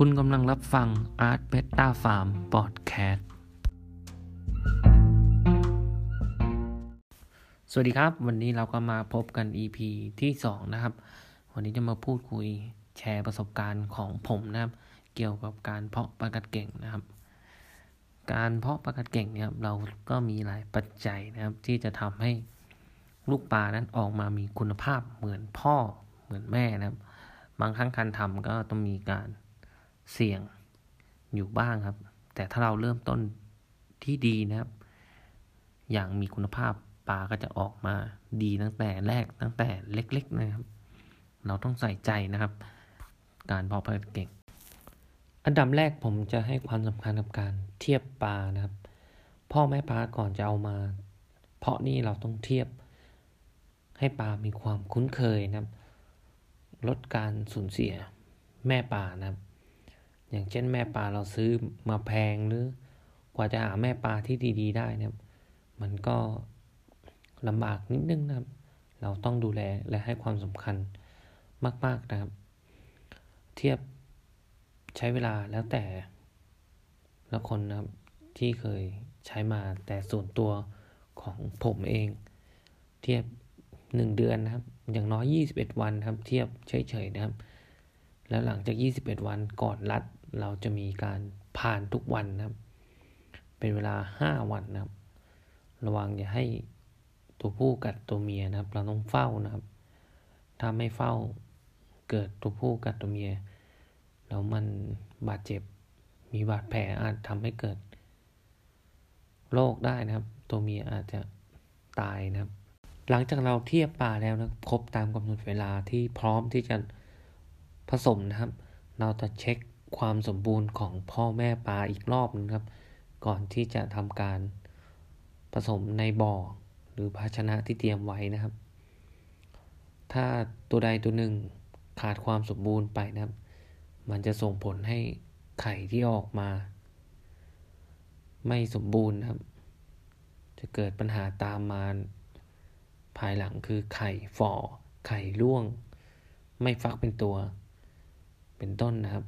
คุณกำลังรับฟัง Art Beta Farm Podcast สวัสดีครับ วันนี้เราก็มาพบกัน EP ที่ 2 นะครับ วันนี้จะมาพูดคุยแชร์ประสบการณ์ของผมนะครับ เกี่ยวกับการเพาะปลากัดเก่งนะครับ การเพาะปลากัดเก่งเนี่ยเราก็มีหลายปัจจัยนะครับ ที่จะทำให้ลูกปลานั้นออกมามีคุณภาพเหมือนพ่อเหมือนแม่นะครับ บางครั้งการทำก็ต้องมีการ เสี่ยงอยู่บ้างครับ แต่ถ้าเราเริ่มต้นที่ดีนะครับ อย่างมีคุณภาพปลาก็จะออกมาดีตั้งแต่แรกตั้งแต่เล็ก ๆ นะครับ เราต้องใส่ใจนะครับ การเพาะปลาเก่ง อันดับแรกผมจะให้ความสำคัญกับการเทียบปลานะครับ พ่อแม่ปลาก่อนจะเอามา เพาะนี่เราต้องเทียบ ให้ปลามีความคุ้นเคยนะครับ ลดการสูญเสียแม่ปลานะครับ อย่างเช่นแม่ปลาเราซื้อมาแพงหรือกว่าจะหาแม่ปลาที่ดีๆ ได้นะครับมันก็ลำบากนิดนึงนะครับ เราต้องดูแลและให้ความสำคัญมาก ๆนะครับ เทียบใช้เวลาแล้วแต่ละคนนะครับที่เคยใช้มาแต่ส่วนตัวของผมเอง เทียบหนึ่งเดือนนะครับ อย่างน้อยยี่สิบเอ็ดวันครับ เทียบเฉยๆนะครับ แล้วหลังจากยี่สิบเอ็ดวันก่อนรัดเราจะมีการผ่านทุกวันนะครับ เป็นเวลาห้าวันนะครับ ระวังอย่าให้ตัวผู้กัดตัวเมียนะครับ เราต้องเฝ้านะครับ ถ้าไม่เฝ้าเกิดตัวผู้กัดตัวเมียแล้วมันบาดเจ็บ มีบาดแผลอาจทำให้เกิดโรคได้นะครับ ตัวเมียอาจจะตายนะครับ หลังจากเราเทียบปลาแล้วนะครบตามกำหนดเวลาที่พร้อมที่จะ ผสมนะครับ เราจะเช็คความสมบูรณ์ของพ่อแม่ปลาอีกรอบนึงครับ ก่อนที่จะทำการผสมในบ่อ หรือภาชนะที่เตรียมไว้นะครับ ถ้าตัวใดตัวหนึ่งขาดความสมบูรณ์ไปนะครับ มันจะส่งผลให้ไข่ที่ออกมา ไม่สมบูรณ์นะครับ จะเกิดปัญหาตามมาภายหลังคือไข่ฝ่อ ไข่ร่วง ไม่ฟักเป็นตัว เป็นต้นนะครับ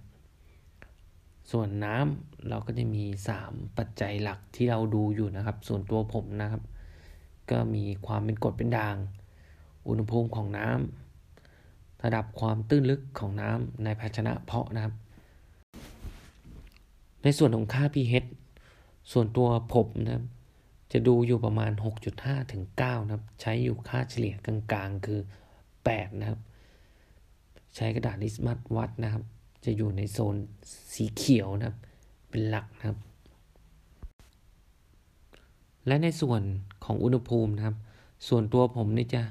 ส่วนน้ำเราก็จะมีสามปัจจัยหลักที่เราดูอยู่นะครับ ส่วนตัวผมนะครับ ก็มีความเป็นกรดเป็นด่าง อุณหภูมิของน้ำระดับความตื้นลึกของน้ำในภาชนะเพาะนะครับ ในส่วนของค่า pH ส่วนตัวผมนะครับจะดูอยู่ประมาณ 6.5 ถึง 9 นะครับ ใช้อยู่ค่าเฉลี่ยกลางๆ คือ 8 นะครับ ใช้กระดาษลิสมัสวัดนะครับ จะอยู่ในโซนสีเขียวนะครับ เป็นหลักนะครับ และในส่วนของอุณหภูมินะครับ ส่วนตัวผมนี่จะ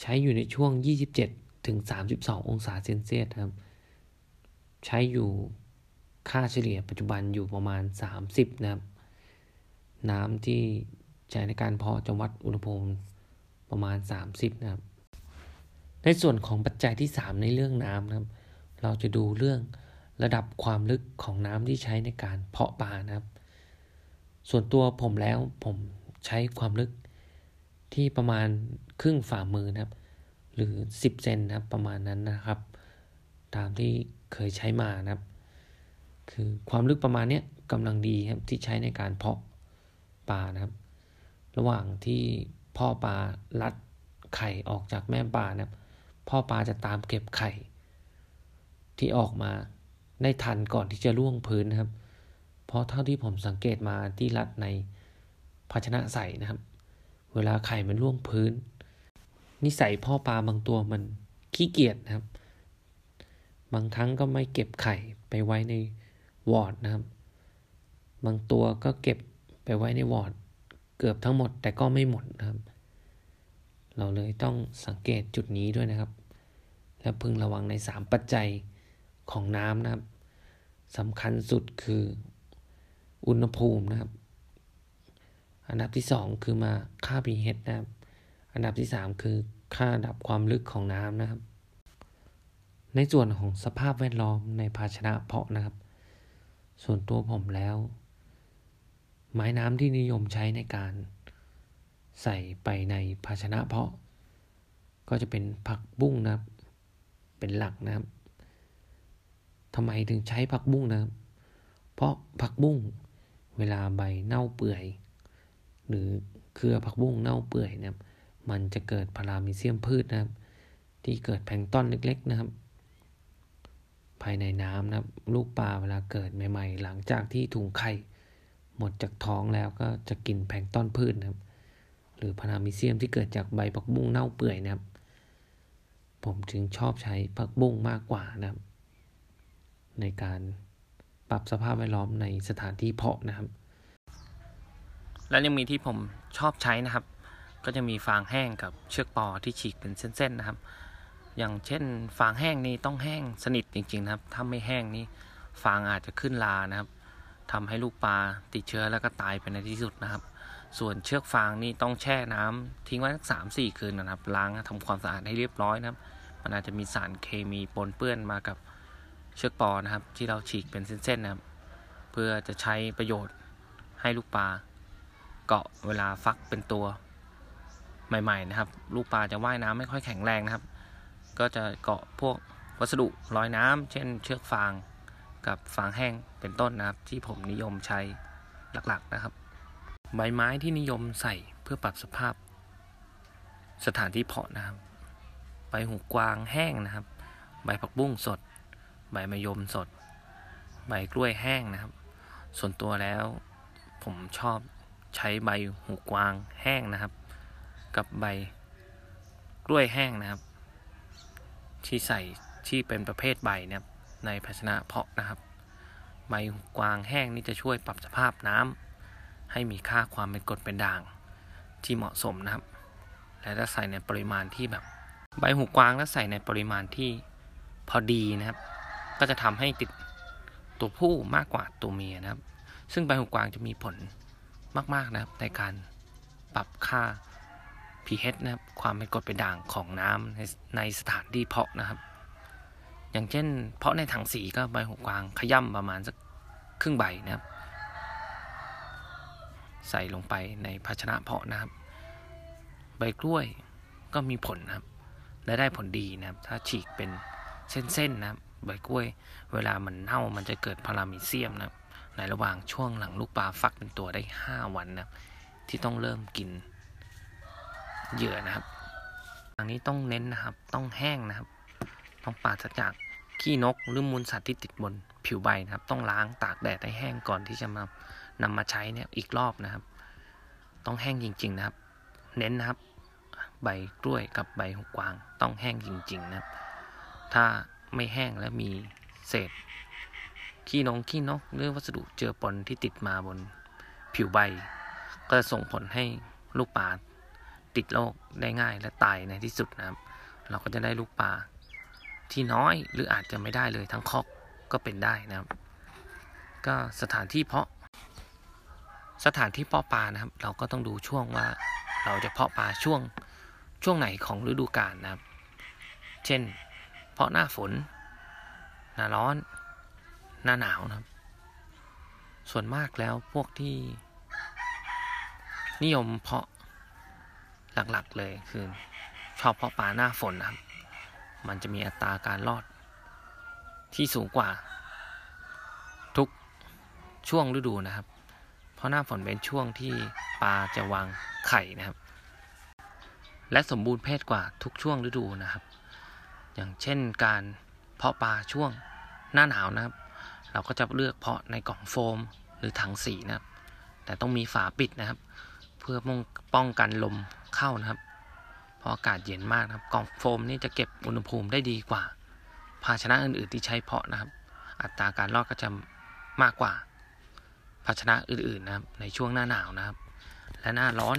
ใช้อยู่ในช่วง 27 ถึง 32 องศาเซนเซียสครับ ใช้อยู่ค่าเฉลี่ยปัจจุบันอยู่ประมาณ 30 นะครับ น้ำที่ใช้ในการเพาะจะวัดอุณหภูมิประมาณ 30 นะครับ ในส่วนของปัจจัยที่ 3 ในเรื่องน้ำนะครับ เราจะดูเรื่องระดับความลึกของน้ำที่ใช้ในการเพาะปลานะครับ ส่วนตัวผมแล้วผมใช้ความลึกที่ประมาณครึ่งฝ่ามือนะครับ หรือ 10 เซนนะครับประมาณนั้นนะครับ ตามที่เคยใช้มานะครับ คือความลึกประมาณนี้กำลังดีครับที่ใช้ในการเพาะปลานะครับ ระหว่างที่พ่อปลาลัดไข่ออกจากแม่ปลานะครับ พ่อปลาจะตามเก็บไข่ ที่ออกมาได้ทันก่อนที่จะล่วงพื้นนะครับ เพราะเท่าที่ผมสังเกตมาที่รัดในภาชนะใส่นะครับ เวลาไข่มันล่วงพื้น นิสัยพ่อปลาบางตัวมันขี้เกียจนะครับ บางครั้งก็ไม่เก็บไข่ไปไว้ในวอร์ดนะครับ บางตัวก็เก็บไปไว้ในวอร์ดเกือบทั้งหมดแต่ก็ไม่หมดนะครับ เราเลยต้องสังเกตจุดนี้ด้วยนะครับ และพึงระวังใน 3 ปัจจัยของน้ำนะครับสำคัญสุดคืออุณหภูมินะครับ อันดับที่ 2 คือมาค่า pH นะครับ อันดับที่ 3 คือค่าระดับความลึกของน้ำนะครับ ในส่วนของสภาพแวดล้อมในภาชนะเพาะนะครับ ส่วนตัวผมแล้ว ไม้น้ำที่นิยมใช้ในการ ใส่ไปในภาชนะเพาะ ก็จะเป็นผักบุ้งนะครับ เป็นหลักนะครับทำไมถึงใช้ผักบุ้งนะครับ เพราะผักบุ้งเวลาใบเน่าเปื่อย หรือเครือผักบุ้งเน่าเปื่อยนะครับ มันจะเกิดพารามิเซียมพืชนะครับ ที่เกิดแพลงต้นเล็ก ๆนะครับ ภายในน้ำนะครับ ลูกปลาเวลาเกิดใหม่ ๆ หลังจากที่ถุงไข่หมดจากท้องแล้วก็จะกินแพลงต้นพืชนะครับ หรือพารามิเซียมที่เกิดจากใบผักบุ้งเน่าเปื่อยนะครับ ผมจึงชอบใช้ผักบุ้งมากกว่านะครับ ในการปรับสภาพแวดล้อมในสถานที่เพาะนะครับ และยังมีที่ผมชอบใช้นะครับ ก็จะมีฟางแห้งกับเชือกปอที่ฉีกเป็นเส้นๆนะครับ อย่างเช่น ฟางแห้งนี่ต้องแห้งสนิทจริงๆนะครับ ถ้าไม่แห้งนี่ฟางอาจจะขึ้นลานะครับทำให้ลูกปลาติดเชื้อแล้วก็ตายไปในที่สุดนะครับ ส่วนเชือกฟางนี่ต้องแช่น้ำทิ้งไว้สักสามสี่คืนนะครับล้างทำความสะอาดให้เรียบร้อยนะครับ มันอาจจะมีสารเคมีปนเปื้อนมากับเชือกปอนะครับ ที่เราฉีกเป็นเส้นๆนะครับ เพื่อจะใช้ประโยชน์ให้ลูกปลาเกาะเวลาฟักเป็นตัวใหม่ ๆ นะครับ ลูกปลาจะว่ายน้ำไม่ค่อยแข็งแรงนะครับ ก็จะเกาะพวกวัสดุลอยน้ำเช่น เชือกฟางกับฟางแห้งเป็นต้นนะครับ ที่ผมนิยมใช้หลักๆนะครับ ใบไม้ที่นิยมใส่เพื่อปรับสภาพ สถานที่เพาะนะครับ ใบหูกวางแห้งนะครับ ใบผักบุ้งสด ใบมะยมสด ใบกล้วยแห้งนะครับ ส่วนตัวแล้วผมชอบใช้ใบหูกวางแห้งนะครับ กับใบกล้วยแห้งนะครับ ที่ใส่ที่เป็นประเภทใบนะครับในภาชนะเพาะนะครับ ใบหูกวางแห้งนี่จะช่วยปรับสภาพน้ำ ให้มีค่าความเป็นกรดเป็นด่างที่เหมาะสมนะครับ และถ้าใส่ในปริมาณที่แบบ ใบหูกวางถ้าใส่ในปริมาณที่พอดีนะครับ ก็จะทำให้ติดตัวผู้มากกว่าตัวเมียนะครับ ซึ่งใบหูกวางจะมีผลมาก ๆนะครับ ในการปรับค่า pH นะครับ ความเป็นกรดเป็นด่างของน้ำในในสถานที่เพาะนะครับ อย่างเช่น เพาะในถังสีก็ใบหูกวางขย่ำประมาณสักครึ่งใบนะครับ ใส่ลงไปในภาชนะเพาะนะครับ ใบกล้วยก็มีผลนะครับ และได้ผลดีนะครับ ถ้าฉีกเป็นเส้นๆนะครับ ใบกล้วย เวลามันเน่ามันจะเกิดพารามิเซียมนะครับ ในระหว่างช่วงหลังลูกปลาฟักเป็นตัวได้ 5 วันนะครับ ที่ต้องเริ่มกินเหยื่อนะครับอันนี้ต้องเน้นนะครับ ต้องแห้งนะครับ ต้องปราศจากขี้นกหรือมูลสัตว์ที่ติดบนผิวใบนะครับ ต้องล้างตากแดดให้แห้งก่อนที่จะมา นำมาใช้เนี่ยอีกรอบนะครับ ต้องแห้งจริง ๆ นะครับ เน้นนะครับ ใบกล้วยกับใบหูกวางต้องแห้งจริง ๆ นะครับ ถ้าไม่แห้งและมีเศษขี้นงขี้นกหรือวัสดุเจือปนที่ติดมาบนผิวใบ ก็จะส่งผลให้ลูกปลาติดโรคได้ง่ายและตายในที่สุดนะครับ เราก็จะได้ลูกปลาที่น้อยหรืออาจจะไม่ได้เลยทั้งคอกก็เป็นได้นะครับ ก็สถานที่เพาะ สถานที่เพาะปลานะครับ เราก็ต้องดูช่วงว่าเราจะเพาะปลาช่วงช่วงไหนของฤดูกาลนะครับ เช่น เพาะหน้าฝน หน้าร้อน หน้าหนาวนะครับ ส่วนมากแล้วพวกที่ นิยมเพาะหลักๆเลยคือชอบเพาะปลาหน้าฝนนะครับ มันจะมีอัตราการรอด ที่สูงกว่า ทุกช่วงฤดูนะครับ เพราะหน้าฝนเป็นช่วงที่ปลาจะวางไข่นะครับ และสมบูรณ์เพศกว่าทุกช่วงฤดูนะครับ อย่างเช่นการเพาะปลาช่วงหน้าหนาวนะครับ เราก็จะเลือกเพาะในกล่องโฟมหรือถังสีนะครับ แต่ต้องมีฝาปิดนะครับ เพื่อป้องกันลมเข้านะครับเพราะอากาศเย็นมากนะครับ กล่องโฟมนี่จะเก็บอุณหภูมิได้ดีกว่า ภาชนะอื่น ๆ ที่ใช้เพาะนะครับ อัตราการรอดก็จะมากกว่า ภาชนะอื่นๆนะครับ ในช่วงหน้าหนาวนะครับ และหน้าร้อน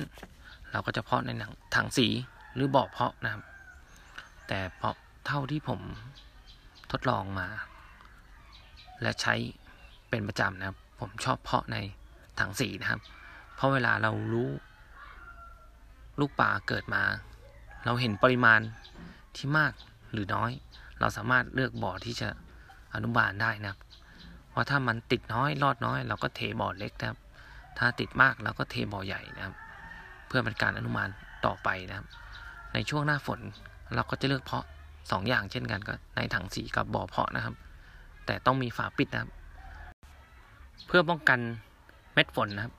เราก็จะเพาะในถังสีหรือบ่อเพาะนะครับ แต่เพาะเท่าที่ผมทดลองมา และใช้เป็นประจำนะครับ ผมชอบเพาะในถังสีนะครับ เพราะเวลาเรารู้ ลูกปลาเกิดมา เราเห็นปริมาณที่มากหรือน้อย เราสามารถเลือกบ่อที่จะอนุบาลได้นะครับ ว่าถ้ามันติดน้อยรอดน้อย เราก็เทบ่อเล็กนะครับ ถ้าติดมากเราก็เทบ่อใหญ่นะครับ เพื่อเป็นการอนุบาลต่อไปนะครับ ในช่วงหน้าฝนเราก็จะเลือกเพาะสองอย่างเช่นกันก็ในถังสีกับบ่อเพาะนะครับ แต่ต้องมีฝาปิดนะครับ เพื่อป้องกันเม็ดฝนนะครับ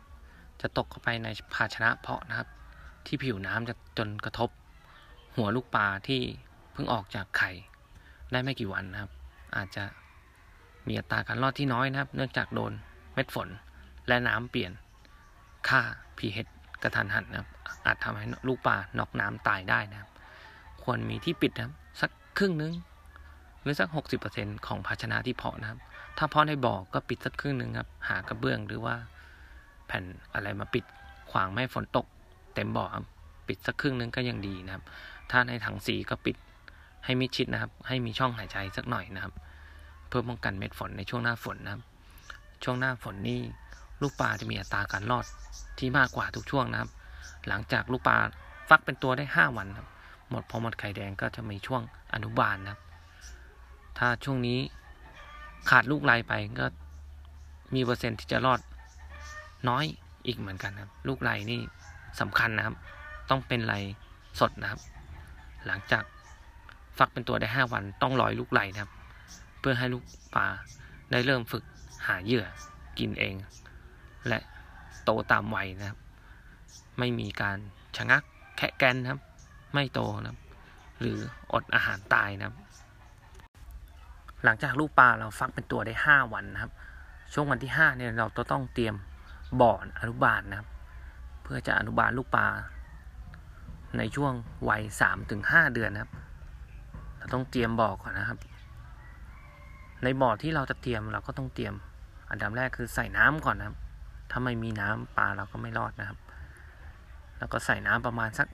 จะตกเข้าไปในภาชนะเพาะนะครับ ที่ผิวน้ำจะจนกระทบ หัวลูกปลาที่เพิ่งออกจากไข่ได้ไม่กี่วันนะครับ อาจจะ มีอัตราการรอดที่น้อยนะครับ เนื่องจากโดนเม็ดฝนและน้ำเปลี่ยนค่า pH กระทันหันนะครับ อาจทำให้ลูกปลานอกน้ำตายได้นะครับ ควรมีที่ปิดนะครับ สักครึ่งนึง หรือสักหกสิบเปอร์เซ็นของภาชนะที่เพาะนะครับ ถ้าเพาะในบ่อก็ปิดสักครึ่งนึงครับ หากระเบื้องหรือว่าแผ่นอะไรมาปิดขวางไม่ให้ฝนตก เต็มบ่อครับปิดสักครึ่งนึงก็ยังดีนะครับ ถ้าในถังสีก็ปิดให้มิดชิดนะครับ ให้มีช่องหายใจสักหน่อยนะครับ เพื่อป้องกันเม็ดฝนในช่วงหน้าฝนนะครับ ช่วงหน้าฝนนี่ลูกปลาจะมีอัตราการรอดที่มากกว่าทุกช่วงนะครับ หลังจากลูกปลาฟักเป็นตัวได้ห้าวันครับ หมดพอหมดไข่แดงก็จะมีช่วงอนุบาลนะครับ ถ้าช่วงนี้ขาดลูกไรไปก็มีเปอร์เซ็นต์ที่จะรอดน้อยอีกเหมือนกันครับ ลูกไรนี่สำคัญนะครับ ต้องเป็นไรสดนะครับ หลังจากฟักเป็นตัวได้ห้าวันต้องลอยลูกไรนะครับ เพื่อให้ลูกปลาได้เริ่มฝึกหาเหยื่อกินเอง และโตตามวัยนะครับ ไม่มีการชะงักแคะแกนนะครับ ไม่โตนะครับ หรืออดอาหารตายนะครับ หลังจากลูกปลาเราฟักเป็นตัวได้ห้าวันนะครับ ช่วงวันที่ห้าเนี่ยเราต้องเตรียมบ่ออนุบาลนะครับ เพื่อจะอนุบาลลูกปลาในช่วงวัยสามถึงห้าเดือนนะครับ เราต้องเตรียมบ่อก่อนนะครับ ในบ่อที่เราจะเตรียมเราก็ต้องเตรียม อันดับแรกคือใส่น้ำก่อนนะครับ ถ้าไม่มีน้ำปลาเราก็ไม่รอดนะครับ แล้วก็ใส่น้ำประมาณสัก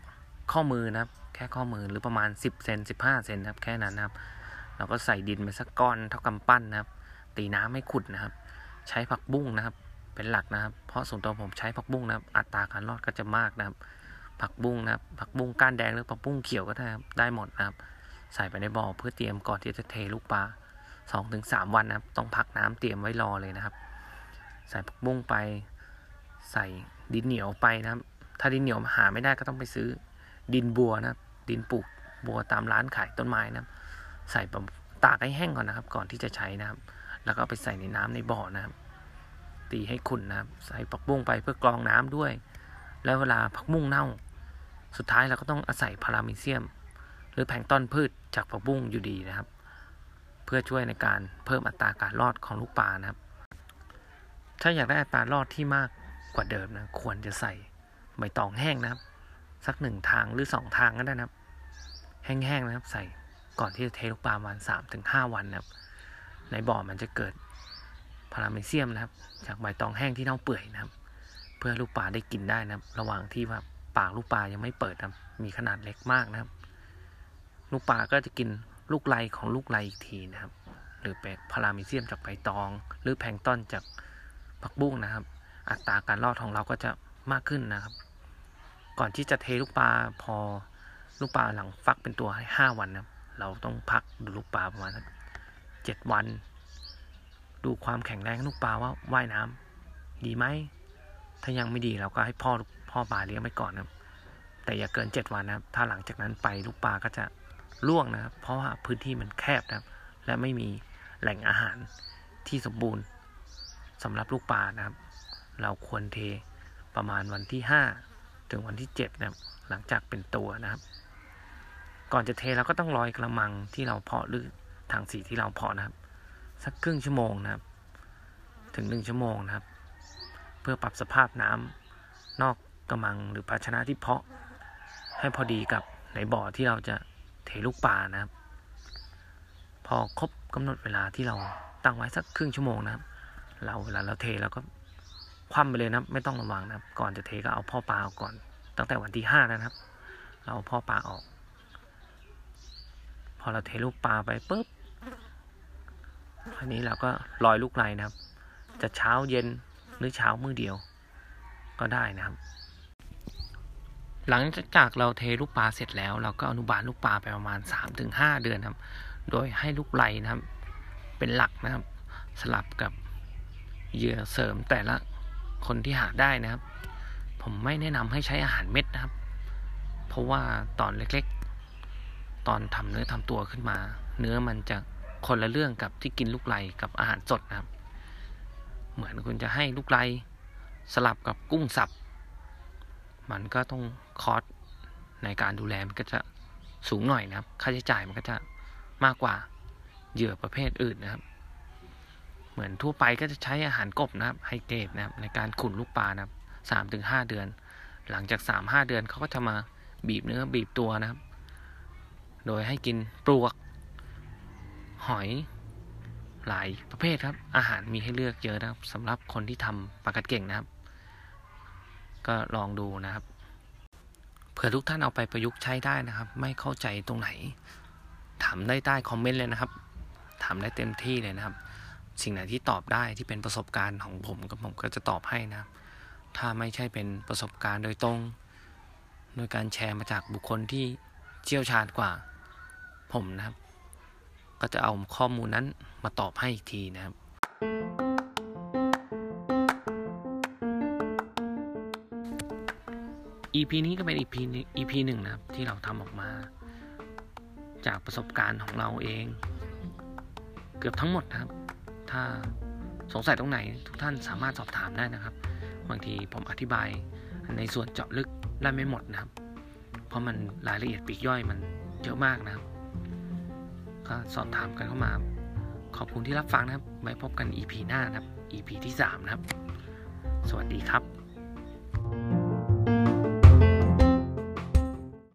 ข้อมือนะครับ แค่ข้อมือหรือประมาณสิบเซนสิบห้าเซนนะครับ แค่นั้นนะครับ เราก็ใส่ดินไปสักก้อนเท่ากำปั้นนะครับ ตีน้ำให้ขุดนะครับ ใช้ผักบุ้งนะครับ เป็นหลักนะครับ เพราะส่วนตัวผมใช้ผักบุ้งนะครับ อัตราการรอดก็จะมากนะครับ ผักบุ้งนะครับ ผักบุ้งก้านแดงหรือผักบุ้งเขียวก็ได้ครับได้หมดนะครับ ใส่ไปในบ่อเพื่อเตรียมก่อนที่จะเทลูกปลา สองถึงสามวันนะครับ ต้องพักน้ำเตรียมไว้รอเลยนะครับ ใส่ผักบุ้งไป ใส่ดินเหนียวไปนะครับ ถ้าดินเหนียวหาไม่ได้ก็ต้องไปซื้อดินบัวนะครับ ดินปลูกบัวตามร้านขายต้นไม้นะครับ ใส่ตากให้แห้งก่อนนะครับ ก่อนที่จะใช้นะครับ แล้วก็ไปใส่ในน้ำในบ่อนะครับ ตีให้ขุ่นนะครับ ใส่ผักบุ้งไปเพื่อกรองน้ำด้วย แล้วเวลาผักบุ้งเน่า สุดท้ายเราก็ต้องอาศัยพารามิเซียม หรือแผงต้นพืชจากผักบุ้งอยู่ดีนะครับ เพื่อช่วยในการเพิ่มอัตราการรอดของลูกปลานะครับ ถ้าอยากได้อัตรารอดที่มากกว่าเดิมนะควรจะใส่ใบตองแห้งนะครับ สักหนึ่งทางหรือสองทางก็ได้นะครับ แห้งๆนะครับ ใส่ก่อนที่จะเทลูกปลาประมาณสามถึงห้าวันนะครับ ในบ่อมันจะเกิดพาราเมเซียมนะครับ จากใบตองแห้งที่เน่าเปื่อยนะครับ เพื่อลูกปลาได้กินได้นะครับ ระหว่างที่ว่าปากลูกปลายังไม่เปิดนะครับมีขนาดเล็กมากนะครับ ลูกปลาก็จะกิน ลูกไลของลูกไลอีกทีนะครับ หรือเป็นพาราเมเซียมจากใบตอง หรือแพงต้นจากผักบุ้งนะครับ อัตราการรอดของเราก็จะมากขึ้นนะครับ ก่อนที่จะเทลูกปลาพอลูกปลาหลังฟักเป็นตัวให้ห้าวันนะครับเราต้องพักดูลูกปลาประมาณเจ็ดวัน ดูความแข็งแรงลูกปลาว่าว่ายน้ำดีไหม ถ้ายังไม่ดีเราก็ให้พ่อพ่อปลาเลี้ยงไปก่อนนะครับ แต่อย่าเกินเจ็ดวันนะครับ ถ้าหลังจากนั้นไปลูกปลาก็จะ ล่วงนะครับ เพราะว่าพื้นที่มันแคบนะครับ และไม่มีแหล่งอาหารที่สมบูรณ์สำหรับลูกปลานะครับ เราควรเทประมาณวันที่ห้าถึงวันที่เจ็ดนะครับ หลังจากเป็นตัวนะครับ ก่อนจะเทเราก็ต้องลอยกระมังที่เราเพาะหรือทางสีที่เราเพาะนะครับ สักครึ่งชั่วโมงนะครับ ถึงหนึ่งชั่วโมงนะครับ เพื่อปรับสภาพน้ำนอกกระมังหรือภาชนะที่เพาะ ให้พอดีกับในบ่อที่เราจะ เทลูกปลานะครับ พอครบกำหนดเวลาที่เราตั้งไว้สักครึ่งชั่วโมงนะครับ เราเวลาเราเทเราก็คว่ำไปเลยนะครับ ไม่ต้องระวังนะครับ ก่อนจะเทก็เอาพ่อปลาออกก่อน ตั้งแต่วันที่ห้านะครับ เราเอาพ่อปลาออก พอเราเทลูกปลาไปปุ๊บอันนี้เราก็ลอยลูกไลนะครับ จะเช้าเย็นหรือเช้ามือเดียวก็ได้นะครับ หลังจากเราเทลูกปลาเสร็จแล้ว เราก็อนุบาลลูกปลาไปประมาณ 3-5 เดือนครับ โดยให้ลูกไลนะครับ เป็นหลักนะครับ สลับกับเหยื่อเสริมแต่ละคนที่หาได้นะครับ ผมไม่แนะนำให้ใช้อาหารเม็ดนะครับ เพราะว่าตอนเล็กๆ ตอนทำเนื้อทำตัวขึ้นมา เนื้อมันจะคนละเรื่องกับที่กินลูกไลกับอาหารสดนะครับ เหมือนคุณจะให้ลูกไลสลับกับกุ้งสับ มันก็ต้องคอสในการดูแลมันก็จะสูงหน่อยนะครับ ค่าใช้จ่ายมันก็จะมากกว่าเหยื่อประเภทอื่นนะครับ เหมือนทั่วไปก็จะใช้อาหารกบนะครับไฮเกรดนะครับ ในการขุนลูกปลานะครับสามถึงห้าเดือน หลังจากสามห้าเดือนเขาก็จะมาบีบเนื้อบีบตัวนะครับ โดยให้กินปลวก หอยหลายประเภทครับ อาหารมีให้เลือกเยอะนะครับสำหรับคนที่ทำปลากัดเก่งนะครับ ก็ลองดูนะครับ เผื่อทุกท่านเอาไปประยุกต์ใช้ได้นะครับ ไม่เข้าใจตรงไหน ถามได้ใต้คอมเมนต์เลยนะครับ ถามได้เต็มที่เลยนะครับ สิ่งไหนที่ตอบได้ที่เป็นประสบการณ์ของผมก็ผมก็จะตอบให้นะครับถ้าไม่ใช่เป็นประสบการณ์โดยตรง โดยการแชร์มาจากบุคคลที่เชี่ยวชาญกว่าผมนะครับ ก็จะเอาข้อมูลนั้นมาตอบให้อีกทีนะครับ EP นี้ก็เป็น EP นี้ EP หนึ่งนะครับ ที่เราทำออกมา จากประสบการณ์ของเราเอง เกือบทั้งหมดนะครับ ถ้าสงสัยตรงไหนทุกท่านสามารถสอบถามได้นะครับ บางทีผมอธิบายในส่วนเจาะลึกได้ไม่หมดนะครับ เพราะมันรายละเอียดปีกย่อยมันเยอะมากนะครับ ก็สอบถามกันเข้ามา ขอบคุณที่รับฟังนะครับไว้พบกัน EP หน้านะครับ EP ที่ 3 นะครับ สวัสดีครับ